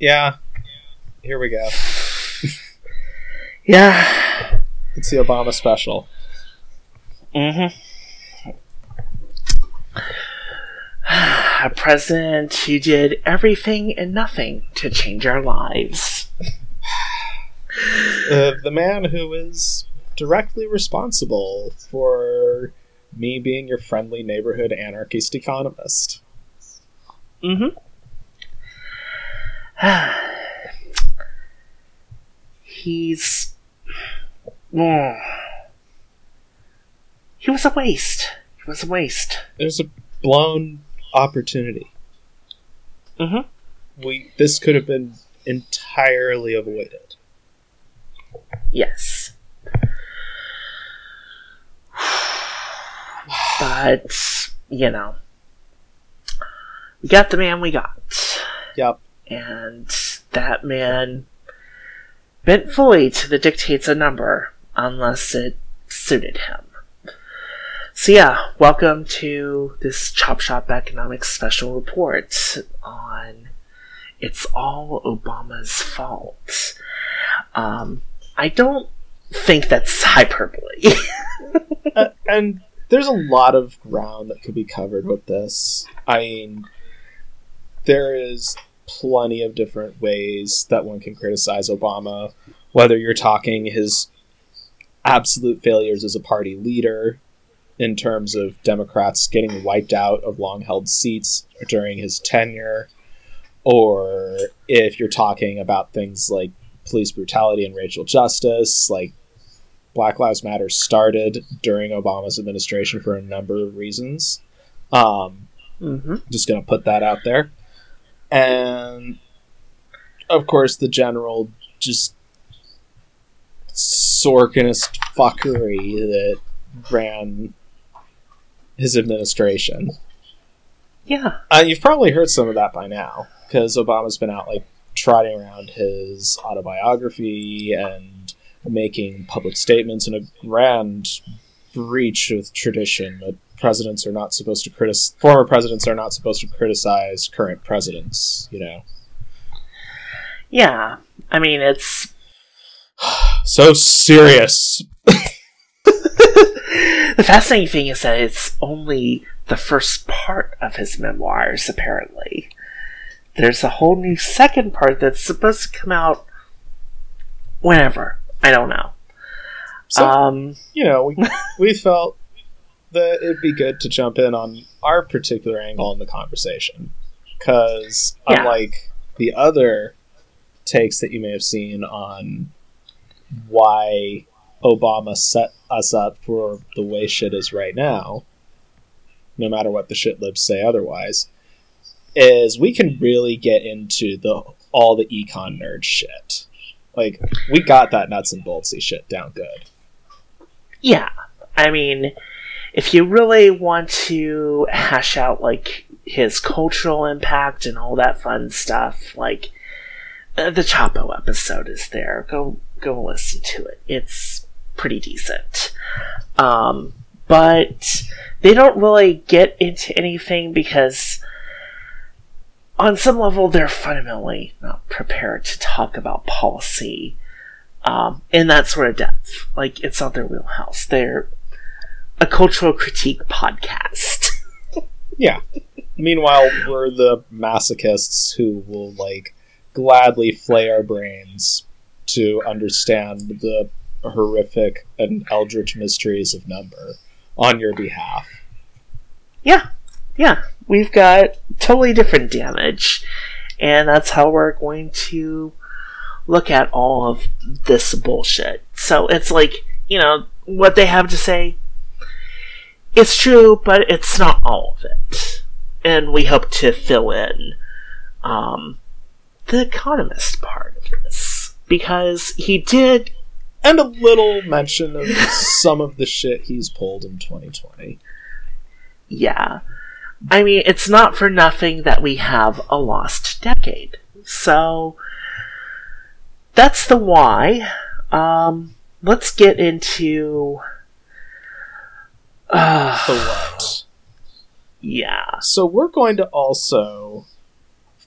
Yeah. Here we go. Yeah. It's the Obama special. Mm-hmm. A president who did everything and nothing to change our lives. Uh, the man who is directly responsible for me being your friendly neighborhood anarchist economist. Mm-hmm. He's. Mm. He was a waste. He was a waste. It was a blown opportunity. Mm-hmm. We this could have been entirely avoided. Yes. But, you know, we got the man we got. Yep. And that man bent fully to the dictates of number unless it suited him. So, yeah, welcome to this Chop Shop Economics special report on It's All Obama's Fault. Um, I don't think that's hyperbole. uh, and there's a lot of ground that could be covered with this. I mean, there is plenty of different ways that one can criticize Obama, whether you're talking his absolute failures as a party leader in terms of Democrats getting wiped out of long held seats during his tenure, or if you're talking about things like police brutality and racial justice, like Black Lives Matter started during Obama's administration for a number of reasons. Um, mm-hmm. Just going to put that out there. And of course, the general just Sorkinist fuckery that ran his administration. Yeah. Uh, you've probably heard some of that by now because Obama's been out like trotting around his autobiography and making public statements in a grand breach of tradition that presidents are not supposed to criticize former presidents are not supposed to criticize current presidents you know? Yeah i mean it's so serious. The fascinating thing is that it's only the first part of his memoirs apparently. There's a whole new second part that's supposed to come out whenever. I don't know. So, um, you know, we we felt that it'd be good to jump in on our particular angle in the conversation because Yeah. unlike the other takes that you may have seen on why Obama set us up for the way shit is right now, no matter what the shit libs say otherwise, is we can really get into the all the econ nerd shit. Like we got that nuts and boltsy shit down good. yeah, I mean, if you really want to hash out like his cultural impact and all that fun stuff, like uh, the Chapo episode is there. Go go listen to it. It's pretty decent. Um, but they don't really get into anything because on some level they're fundamentally not prepared to talk about policy um, in that sort of depth. Like it's not their wheelhouse. They're a cultural critique podcast. Yeah. Meanwhile, we're the masochists who will like gladly flay our brains to understand the horrific and eldritch mysteries of number on your behalf. yeah, yeah, we've got totally different damage, and that's how we're going to look at all of this bullshit. So it's like you know what they have to say. It's true, but it's not all of it, and we hope to fill in um, the economist part of this because he did And a little mention of some of the shit he's pulled in 2020. Yeah. I mean, it's not for nothing that we have a lost decade. So, that's the why. Um, let's get into. Uh, The what? yeah. So we're going to also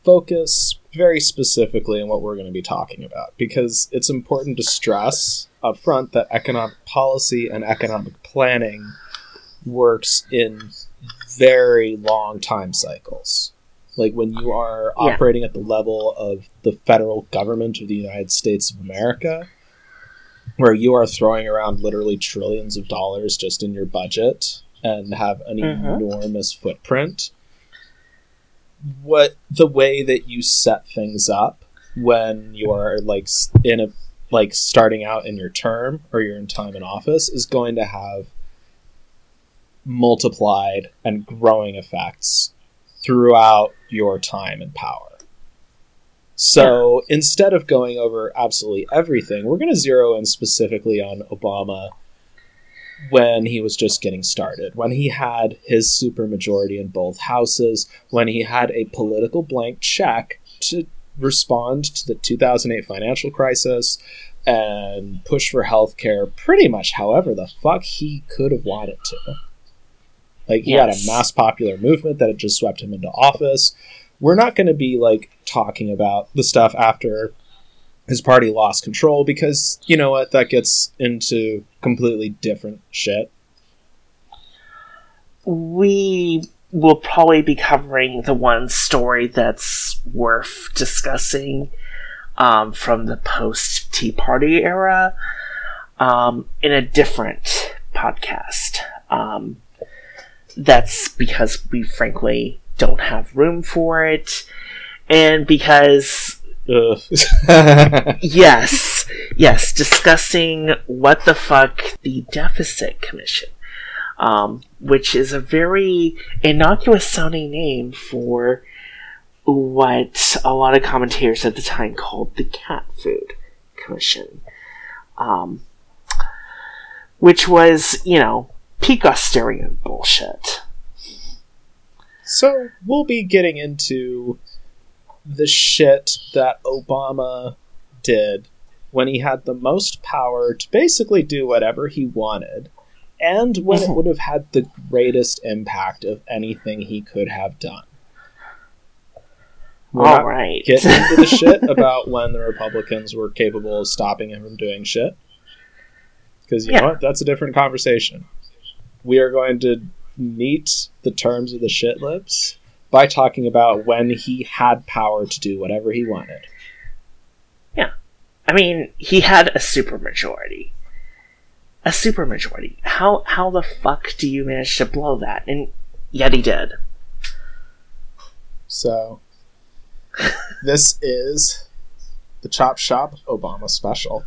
focus very specifically on what we're going to be talking about because it's important to stress up front that economic policy and economic planning works in very long time cycles. Like when you are Yeah. operating at the level of the federal government of the United States of America, where you are throwing around literally trillions of dollars just in your budget and have an Mhm. enormous footprint, what the way that you set things up when you are like in a like starting out in your term or your time in office is going to have multiplied and growing effects throughout your time and power. So instead of going over absolutely everything, we're going to zero in specifically on Obama when he was just getting started, when he had his supermajority in both houses, when he had a political blank check to respond to the 2008 financial crisis and push for health care pretty much however the fuck he could have wanted to. Like he had a mass popular movement that had just swept him into office. We're not going to be like talking about the stuff after his party lost control because you know what that gets into completely different shit. we will probably be covering the one story that's worth discussing um, from the post Tea Party era um, in a different podcast. Um, that's because we frankly don't have room for it, and because yes, yes, discussing what the fuck the deficit commission, um, which is a very innocuous sounding name for what a lot of commentators at the time called the cat food commission, um, which was you know peak Austerian bullshit. So we'll be getting into the shit that Obama did when he had the most power to basically do whatever he wanted, and when it Mhm. would have had the greatest impact of anything he could have done. We're All right, getting into the shit about when the Republicans were capable of stopping him from doing shit. Because you Yeah. know what? That's a different conversation. We are going to meet the terms of the shit lips by talking about when he had power to do whatever he wanted. Yeah. I mean, he had a supermajority. A supermajority. How how the fuck do you manage to blow that? And yet he did. So, this is the Chop Shop Obama special.